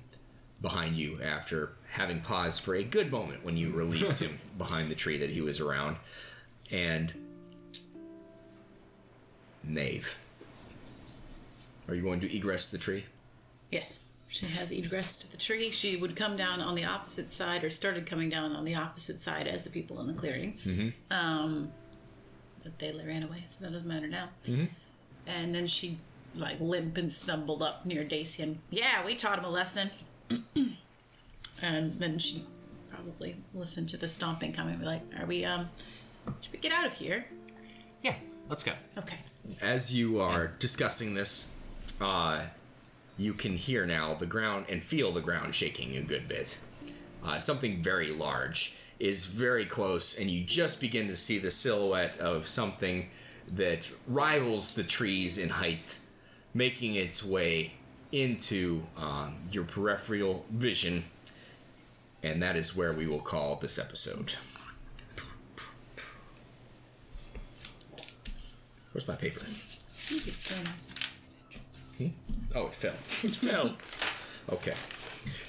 behind you after having paused for a good moment when you released him behind the tree that he was around, and Knave. Are you going to egress the tree? Yes, she has egress to the tree. She would come down on the opposite side, or started coming down on the opposite side as the people in the clearing. Mm-hmm. Um, but they ran away, so that doesn't matter now. Mm-hmm. And then she like limp and stumbled up near Dacian. Yeah, we taught him a lesson. and then she probably listened to the stomping coming. Be like, "Are we? Um, should we get out of here?" Yeah, let's go. Okay. As you are discussing this, uh, you can hear now the ground and feel the ground shaking a good bit. Uh, something very large is very close, and you just begin to see the silhouette of something that rivals the trees in height, making its way into um, your peripheral vision. And that is where we will call this episode. Where's my paper? You. Very nice. Oh, it fell. It fell. Okay.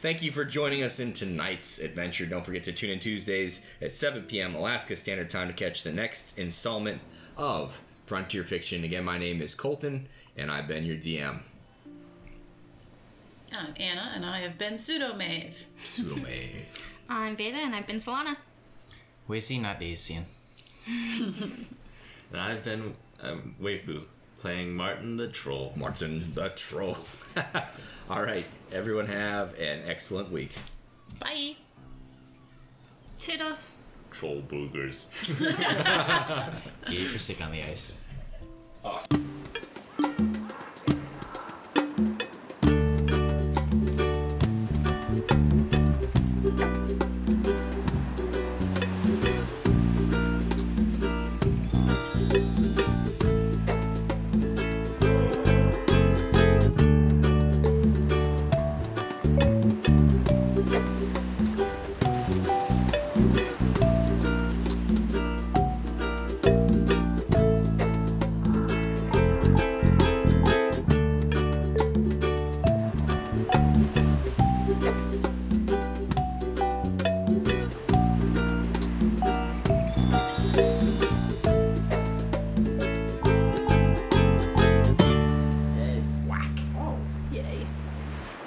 Thank you for joining us in tonight's adventure. Don't forget to tune in Tuesdays at 7 p.m. Alaska Standard Time to catch the next installment of Frontier Fiction. Again, my name is Colton, and I've been your DM. I'm Anna, and I have been Pseudomave. Pseudome. I'm Veda, and I've been Solana. Wacy, not Dacian. and I've been um, Weifu playing Martin the Troll. Martin the Troll. All right. Everyone have an excellent week. Bye. Toodles. Troll boogers. Eat your stick on the ice. Awesome.